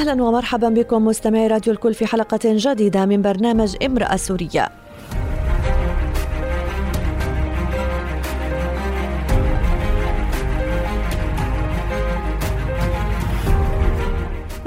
أهلا ومرحبا بكم مستمعي راديو الكل في حلقة جديدة من برنامج امرأة سورية.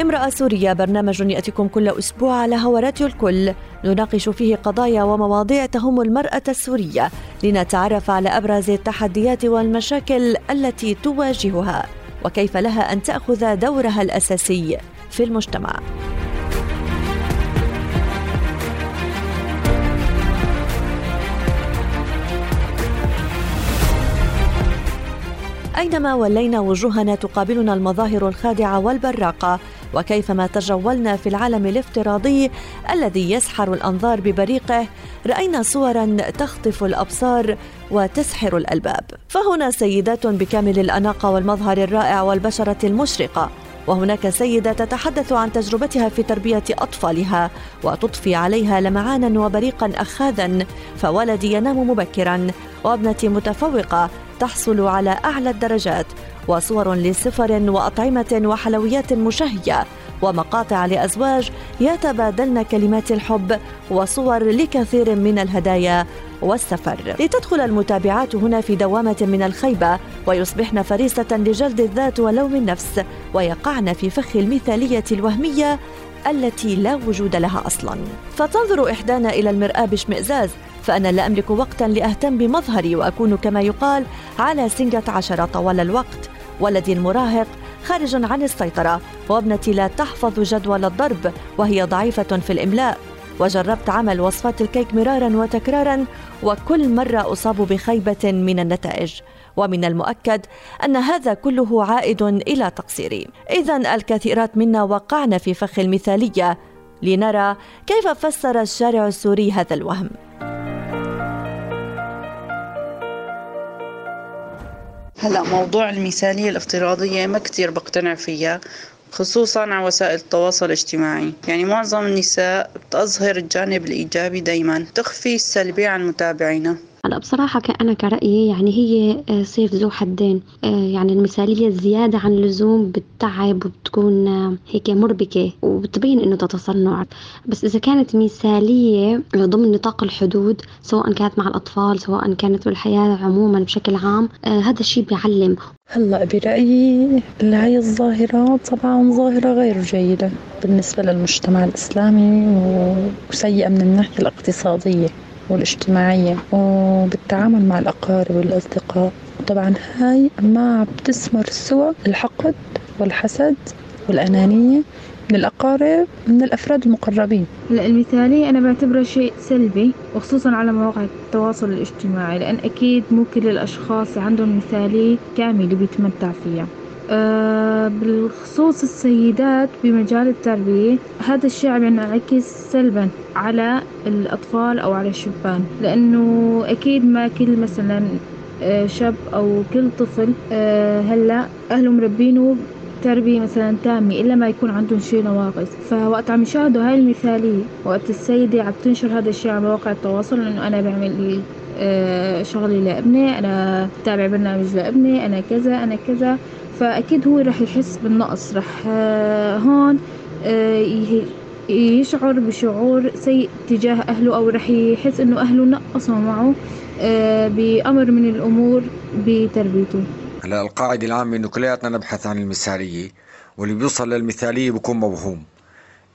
امرأة سورية برنامج يأتيكم كل أسبوع على هوا راديو الكل. نناقش فيه قضايا ومواضيع تهم المرأة السورية لنتعرف على أبرز التحديات والمشاكل التي تواجهها وكيف لها أن تأخذ دورها الأساسي. في المجتمع. أينما ولينا وجوهنا تقابلنا المظاهر الخادعة والبراقة وكيفما تجولنا في العالم الافتراضي الذي يسحر الأنظار ببريقه رأينا صورا تخطف الأبصار وتسحر الألباب فهنا سيدات بكامل الأناقة والمظهر الرائع والبشرة المشرقة وهناك سيدة تتحدث عن تجربتها في تربية أطفالها وتضفي عليها لمعانا وبريقا أخاذا فولدي ينام مبكرا وابنتي متفوقة تحصل على أعلى الدرجات وصور لسفر وأطعمة وحلويات مشهية ومقاطع لأزواج يتبادلن كلمات الحب وصور لكثير من الهدايا والسفر. لتدخل المتابعات هنا في دوامة من الخيبة ويصبحن فريسة لجلد الذات ولوم النفس ويقعن في فخ المثالية الوهمية التي لا وجود لها أصلا. فتنظر إحدانا إلى المرآة باشمئزاز فأنا لا أملك وقتا لأهتم بمظهري وأكون كما يقال على سنجة عشرة طوال الوقت. ولدي المراهق خارج عن السيطرة وابنتي لا تحفظ جدول الضرب وهي ضعيفة في الإملاء. وجربت عمل وصفات الكيك مرارا وتكرارا وكل مرة أصاب بخيبة من النتائج. ومن المؤكد أن هذا كله عائد إلى تقصيري. إذا الكثيرات منا وقعنا في فخ المثالية لنرى كيف فسر الشارع السوري هذا الوهم. هلا موضوع المثالية الافتراضية ما كتير بقتنع فيها. خصوصا على وسائل التواصل الاجتماعي. يعني معظم النساء بتظهر الجانب الإيجابي دايما تخفي السلبي عن متابعينا. هلا بصراحة أنا كرأيي يعني هي آه، سيف ذو حدين. آه، يعني المثالية الزيادة عن اللزوم بتتعب وبتكون آه، هيك مربكة وبتبين إنه تصنع بس إذا كانت مثالية ضمن نطاق الحدود سواء كانت مع الأطفال سواء كانت بالحياة عموما بشكل عام هذا الشيء بيعلم. هلأ برأيي هاي الظاهرة طبعا ظاهرة غير جيدة بالنسبة للمجتمع الإسلامي وسيئة من الناحية الاقتصادية. والاجتماعية وبالتعامل مع الأقارب والأصدقاء. طبعا هاي ما بتثمر سوى الحقد والحسد والأنانية من الأقارب من الأفراد المقربين. المثالية أنا بعتبره شيء سلبي وخصوصا على مواقع التواصل الاجتماعي لأن أكيد مو كل الأشخاص عندهم مثالية كاملة بيتمتع فيها. بالخصوص السيدات بمجال التربية هذا الشيء عم ينعكس سلبا على الأطفال أو على الشبان لأنه أكيد ما كل مثلا آه، شاب أو كل طفل آه، هلأ أهله مربينه تربية مثلا تامة إلا ما يكون عندهم شيء نواقص. فوقت عم يشاهدوا هاي المثالية وقت السيدة عم تنشر هذا الشيء على مواقع التواصل إنه أنا بعمل شغلي لابني أنا بتابع برنامج لابني أنا كذا أنا كذا. فأكيد هو رح يحس بالنقص رح آه، هون آه، يشعر بشعور سيء تجاه أهله أو رح يحس إنه أهله نقصوا معه آه، بأمر من الأمور بتربيته. هلا القاعدة العامة إنه كلياتنا نبحث عن المثالية واللي بيوصل للمثالية بيكون موهوم.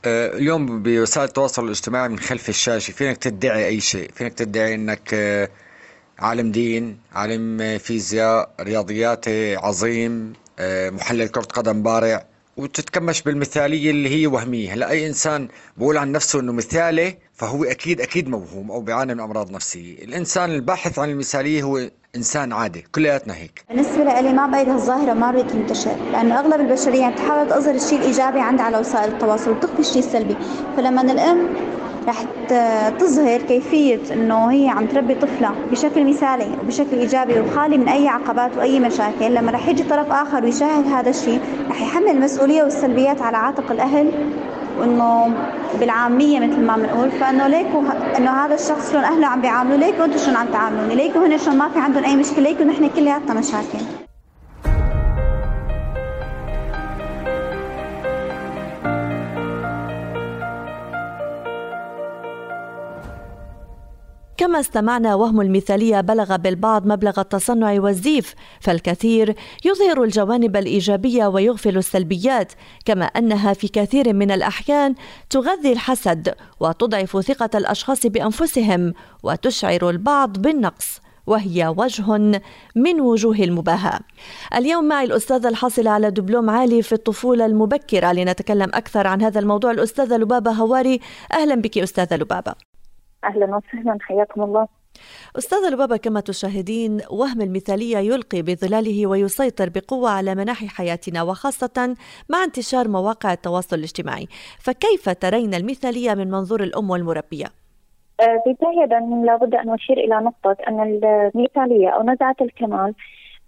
اليوم بوسائل التواصل الاجتماعي من خلف الشاشة فينك تدعي أي شيء؟ فينك تدعي إنك عالم دين عالم فيزياء رياضيات عظيم. محلل كرة قدم بارع وتتكمش بالمثالية اللي هي وهمية. هلا أي إنسان بقول عن نفسه أنه مثالي فهو أكيد أكيد موهوم أو بيعاني من أمراض نفسية. الإنسان الباحث عن المثالية هو إنسان عادي كلياتنا هيك. بالنسبة لي ما بعيد هالظاهرة ما بدها تنتشر لأنه أغلب البشرية تحاول تظهر الشيء الإيجابي عندها على وسائل التواصل وتخفي الشيء السلبي. فلما الأم رح تظهر كيفية إنه هي عم تربي طفلة بشكل مثالي وبشكل إيجابي وخالي من أي عقبات وأي مشاكل. لما رح يجي طرف آخر ويشاهد هذا الشيء رح يحمل المسؤولية والسلبيات على عاتق الأهل وإنه بالعامية مثل ما بنقول. فإنه ليكو إنه هذا الشخص شلون أهله عم بيعاملوا ليكو أنتم شلون عم تعاملوني؟ ليكو هن شلون ما في عندهم أي مشكلة ليكو نحن كلياتنا مشاكل. كما استمعنا وهم المثالية بلغ بالبعض مبلغ التصنع والزيف فالكثير يظهر الجوانب الإيجابية ويغفل السلبيات كما أنها في كثير من الأحيان تغذي الحسد وتضعف ثقة الأشخاص بأنفسهم وتشعر البعض بالنقص وهي وجه من وجوه المباهاة. اليوم معي الأستاذة الحاصلة على دبلوم عالي في الطفولة المبكرة لنتكلم أكثر عن هذا الموضوع. الأستاذة لبابة هواري أهلا بك أستاذة لبابة. أهلا وسهلا حياكم الله. أستاذة لبابة كما تشاهدين وهم المثالية يلقي بظلاله ويسيطر بقوة على مناحي حياتنا وخاصة مع انتشار مواقع التواصل الاجتماعي. فكيف ترين المثالية من منظور الأم والمربية؟ آه، بداية لابد أن أشير إلى نقطة أن المثالية أو نزعة الكمال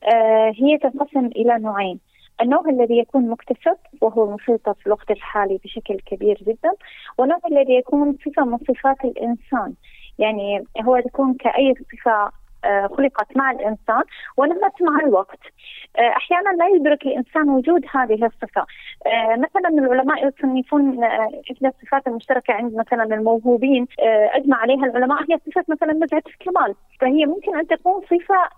آه، هي تنقسم إلى نوعين. النوع الذي يكون مكتسب وهو مسيطر في الوقت الحالي بشكل كبير جدا والنوع الذي يكون صفة من صفات الإنسان. يعني هو يكون كأي صفة خلقت مع الإنسان ونمت مع الوقت. آه، أحيانا لا يدرك الإنسان وجود هذه الصفة. آه، مثلا العلماء يصنفون إحدى الصفات المشتركة عند مثلا الموهوبين أجمع عليها العلماء هي صفة مثلا نزعه الكمال، فهي ممكن أن تكون صفة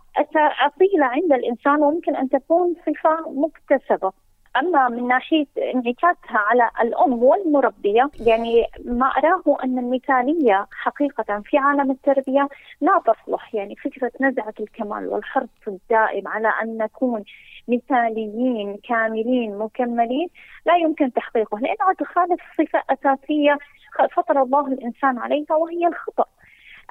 أصيلة عند الإنسان وممكن أن تكون صفة مكتسبة. أما من ناحية انعكاسها على الأم والمربية يعني ما أراه أن المثاليه حقيقة في عالم التربية لا تصلح. يعني فكرة نزعة الكمال والحرص الدائم على أن نكون مثاليين كاملين مكملين لا يمكن تحقيقه. لانها تخالف صفة أساسية فطر الله الإنسان عليها وهي الخطأ.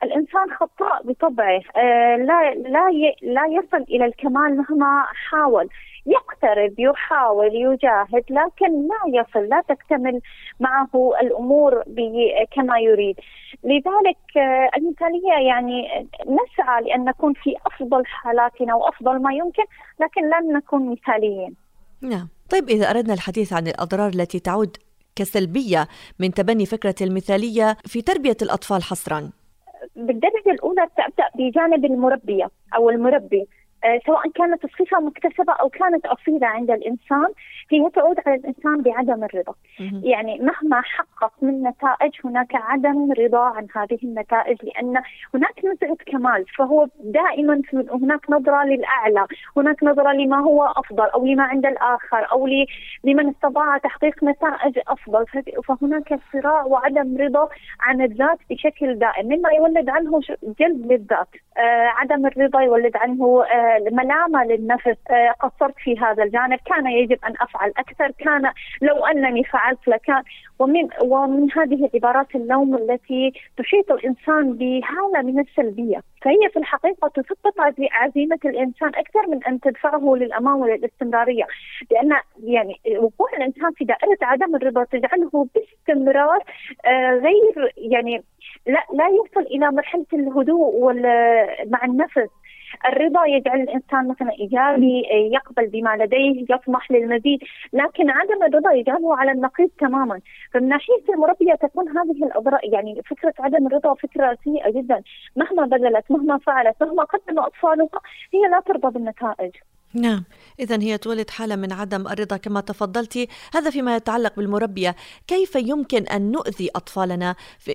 الإنسان خطاء بطبعه آه لا لا لا يصل إلى الكمال مهما حاول. يقترب يحاول يجاهد لكن لا يصل لا تكتمل معه الأمور كما يريد. لذلك آه، المثالية يعني نسعى لأن نكون في أفضل حالاتنا وأفضل ما يمكن لكن لن نكون مثاليين. نعم. طيب إذا أردنا الحديث عن الأضرار التي تعود كسلبية من تبني فكرة المثالية في تربية الأطفال حصرا. بالدرجة الأولى تبدا بجانب المربية أو المربي. سواء كانت الصفة مكتسبة أو كانت أصيلة عند الإنسان هي تعود على الإنسان بعدم الرضا. يعني مهما حقق من نتائج هناك عدم رضا عن هذه النتائج لأن هناك نزعة كمال فهو دائما هناك نظرة للأعلى، هناك نظرة لما هو أفضل أو لما عند الآخر أو لمن استطاع تحقيق نتائج أفضل فهناك صراع وعدم رضا عن الذات بشكل دائم مما يولد عنه جلب للذات. آه عدم الرضا يولد عنه آه ملامه للنفس آه، قصرت في هذا الجانب. كان يجب أن أفعل أكثر. كان لو أنني فعلت لكان. ومن ومن هذه عبارات اللوم التي تحيط الإنسان بحاله من السلبية. فهي في الحقيقة تثبط عزيمة الإنسان أكثر من أن تدفعه للأمام وللاستمرارية. لأن يعني وقوع الإنسان في دائرة عدم الرضا تجعله باستمرار آه، غير يعني لا لا يصل إلى مرحلة الهدوء مع النفس. الرضا يجعل الإنسان مثلا إيجابي يقبل بما لديه يطمح للمزيد. لكن عدم الرضا يجعله على النقيض تماما. فمن ناحية المربية تكون هذه الأضرار يعني فكرة عدم الرضا فكرة سيئة جدا. مهما بذلت مهما فعلت مهما قدم أطفالها هي لا ترضى بالنتائج. نعم. إذا هي تولد حالة من عدم الرضا كما تفضلتي هذا فيما يتعلق بالمربية. كيف يمكن أن نؤذي أطفالنا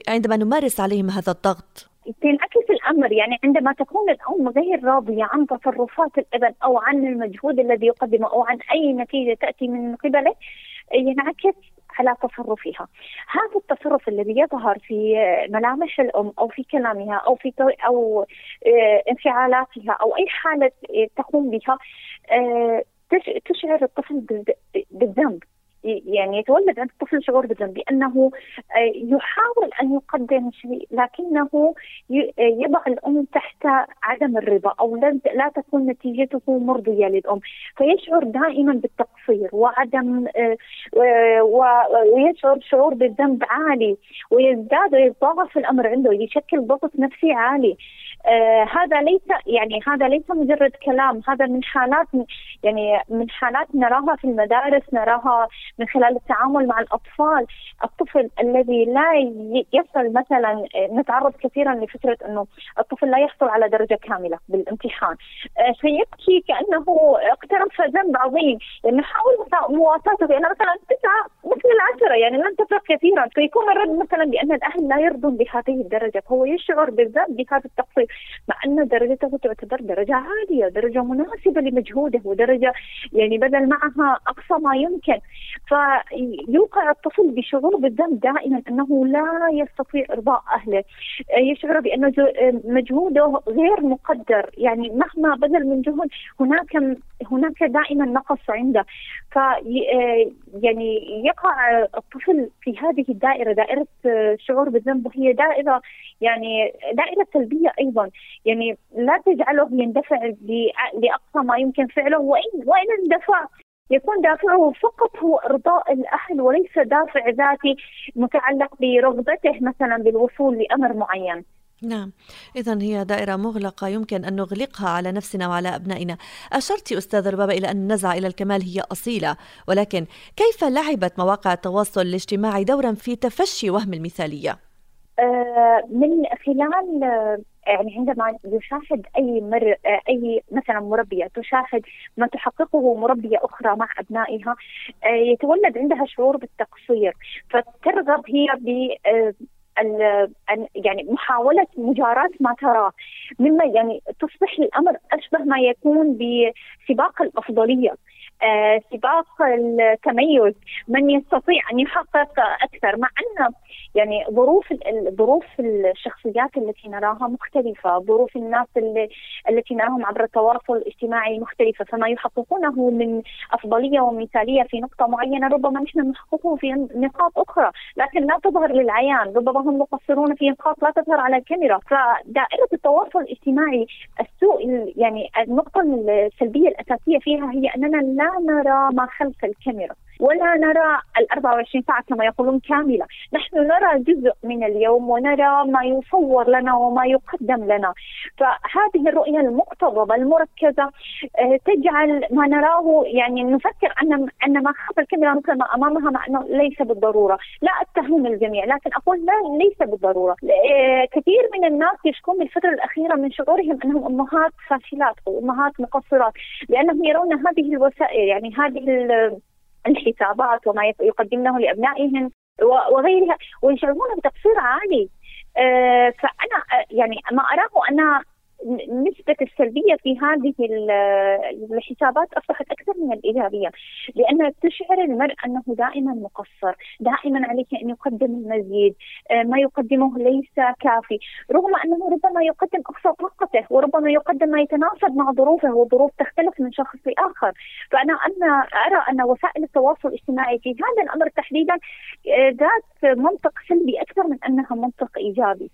عندما نمارس عليهم هذا الضغط؟ تنعكس الأمر يعني عندما تكون الأم غير راضية عن تصرفات الإبن أو عن المجهود الذي يقدمه أو عن أي نتيجة تأتي من قبله ينعكس على تصرفها. هذا التصرف الذي يظهر في ملامح الأم أو في كلامها أو في أو آه، انفعالاتها أو أي حالة تقوم بها آه، تشعر الطفل بالذنب. يعني يتولد عند الطفل شعور بالذنب بأنه آه، يحاول أن يقدم شيء لكنه آه، يضع الأم تحت عدم الرضا أو لا تكون نتيجته مرضية للأم. فيشعر دائما بالتقصير وعدم آه، ويشعر شعور بالذنب عالي ويزداد ويتضاعف الأمر عنده يشكل ضغط نفسي عالي. آه هذا ليس يعني هذا ليس مجرد كلام هذا من حالات يعني من حالات نراها في المدارس نراها من خلال التعامل مع الأطفال. الطفل الذي لا يصل مثلا نتعرض كثيرا لفكرة إنه الطفل لا يحصل على درجة كاملة بالامتحان. آه فيبكي كأنه اقترف ذنب عظيم. نحاول مواساته بأن مثلا تسعة مثل العشرة يعني لن تفرق كثيرا. فيكون الرد مثلا بأن الأهل لا يرضون بهذه الدرجة فهو يشعر بالذات بهذا التقصير مع أن درجته تعتبر درجة عالية درجة مناسبة لمجهوده ودرجة يعني بذل معها أقصى ما يمكن. فيوقع الطفل بشعور بالذنب دائما أنه لا يستطيع إرضاء أهله. يشعر بأن مجهوده غير مقدر. يعني مهما بذل من جهد هناك هناك دائما نقص عنده. ف يعني يقع الطفل في هذه الدائرة. دائرة الشعور بالذنب وهي دائرة يعني دائرة سلبية أيضا. يعني لا تجعله يندفع لأقصى ما يمكن فعله. وان وإن اندفع يكون دافعه فقط هو إرضاء الأهل وليس دافع ذاتي متعلق برغبته مثلا بالوصول لأمر معين. نعم إذا هي دائرة مغلقة يمكن أن نغلقها على نفسنا وعلى أبنائنا أشرت أستاذ ربابة إلى أن النزعة إلى الكمال هي أصيلة ولكن كيف لعبت مواقع التواصل الاجتماعي دورا في تفشي وهم المثالية؟ آه من خلال يعني عندما يشاهد أي مر أي مثلا مربية تشاهد ما تحققه مربية أخرى مع أبنائها آه، يتولد عندها شعور بالتقصير فترغب هي ب آه، يعني محاولة مجاراة ما تراه. مما يعني تصبح الأمر أشبه ما يكون بسباق الأفضلية. آه، سباق التميز. من يستطيع أن يحقق أكثر مع أن يعني ظروف ظروف الشخصيات التي نراها مختلفة، ظروف الناس التي نراهم عبر التواصل الاجتماعي مختلفة، فما يحققونه من أفضلية ومثالية في نقطة معينة ربما نحن نحققه في نقاط أخرى، لكن لا تظهر للعيان، ربما هم مقصرون في نقاط لا تظهر على الكاميرا، فدائرة التواصل الاجتماعي السوء يعني النقطة السلبية الأساسية فيها هي أننا لا نرى ما خلف الكاميرا. ولا نرى ال 24 ساعة كما يقولون كاملة. نحن نرى جزء من اليوم ونرى ما يصور لنا وما يقدم لنا. فهذه الرؤية المقتضبة المركزة آه، تجعل ما نراه يعني نفكر أن أن ما خلف الكاميرا مثل ما أمامها مع أنه ليس بالضرورة. لا أتهم الجميع لكن أقول لا ليس بالضرورة. آه، كثير من الناس يشكون بالفترة الأخيرة من شعورهم أنهم أمهات فاشلات أو أمهات مقصرات لأنهم يرون هذه الوسائل يعني هذه الحسابات وما يقدمنه لابنائهم وغيرها ويشعرون بتقصير عالي. آه، فأنا آه، يعني ما أراه ان نسبة السلبية في هذه الحسابات أصبحت أكثر من الإيجابية لأنها تشعر المرء أنه دائما مقصر دائما عليه أن يقدم المزيد آه، ما يقدمه ليس كافي رغم أنه ربما يقدم أقصى طاقته وربما يقدم ما يتناسب مع ظروفه وظروف تختلف من شخص لآخر. فأنا أنا أرى أن وسائل التواصل الاجتماعي في هذا الأمر تحديدا آه، ذات منطق سلبي أكثر من أنها منطق إيجابي.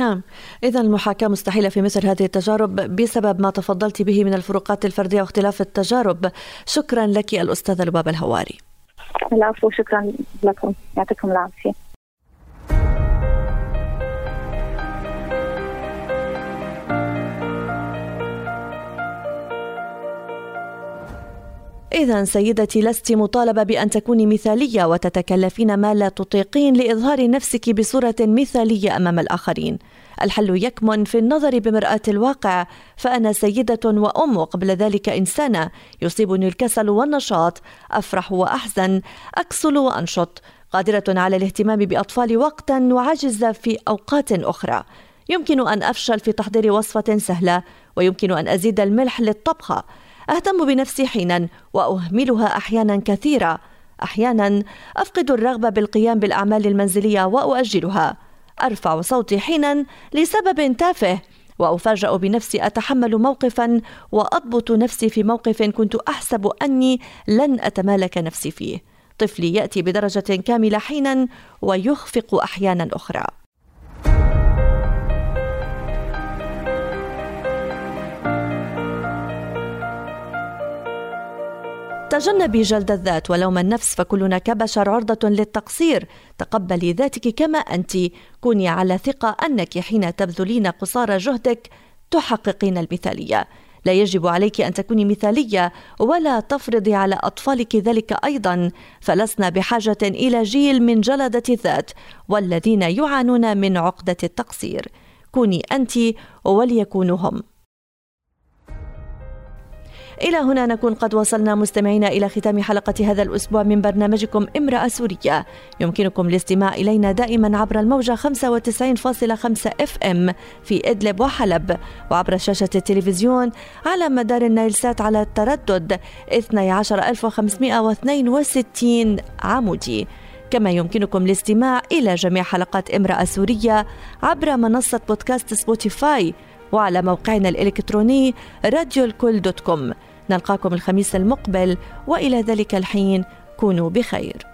نعم. إذا المحاكاة مستحيلة في مثل هذه التجارب بسبب ما تفضلت به من الفروقات الفردية واختلاف التجارب. شكرا لك الأستاذة لبابة الهواري. العفو شكرا لكم. يعطيكم العافية. إذا سيدتي لست مطالبة بأن تكوني مثالية وتتكلفين ما لا تطيقين لإظهار نفسك بصورة مثالية أمام الآخرين. الحل يكمن في النظر بمرآة الواقع، فأنا سيدة وأم وقبل ذلك إنسانة، يصيبني الكسل والنشاط، أفرح وأحزن، أكسل وأنشط، قادرة على الاهتمام بأطفالي وقتا وعاجزة في أوقات أخرى. يمكن أن أفشل في تحضير وصفة سهلة، ويمكن أن أزيد الملح للطبخة. أهتم بنفسي حينا وأهملها أحيانا كثيره أحيانا أفقد الرغبة بالقيام بالأعمال المنزلية وأؤجلها. أرفع صوتي حينا لسبب تافه وأفاجأ بنفسي أتحمل موقفا وأضبط نفسي في موقف كنت أحسب أني لن أتمالك نفسي فيه. طفلي يأتي بدرجة كاملة حينا ويخفق أحيانا أخرى. تجنبي جلد الذات ولوم النفس فكلنا كبشر عرضة للتقصير. تقبلي ذاتك كما أنت. كوني على ثقة أنك حين تبذلين قصارى جهدك تحققين المثالية. لا يجب عليك أن تكوني مثالية ولا تفرضي على أطفالك ذلك أيضا. فلسنا بحاجة إلى جيل من جلدة الذات والذين يعانون من عقدة التقصير. كوني أنت وليكونوا هم إلى هنا نكون قد وصلنا مستمعينا إلى ختام حلقة هذا الأسبوع من برنامجكم امرأة سورية. يمكنكم الاستماع إلينا دائما عبر الموجة 95.5 FM في إدلب وحلب وعبر شاشة التلفزيون على مدار النايل سات على التردد 12562 عمودي. كما يمكنكم الاستماع إلى جميع حلقات امرأة سورية عبر منصة بودكاست Spotify وعلى موقعنا الإلكتروني راديو الكل dot com نلقاكم الخميس المقبل وإلى ذلك الحين كونوا بخير.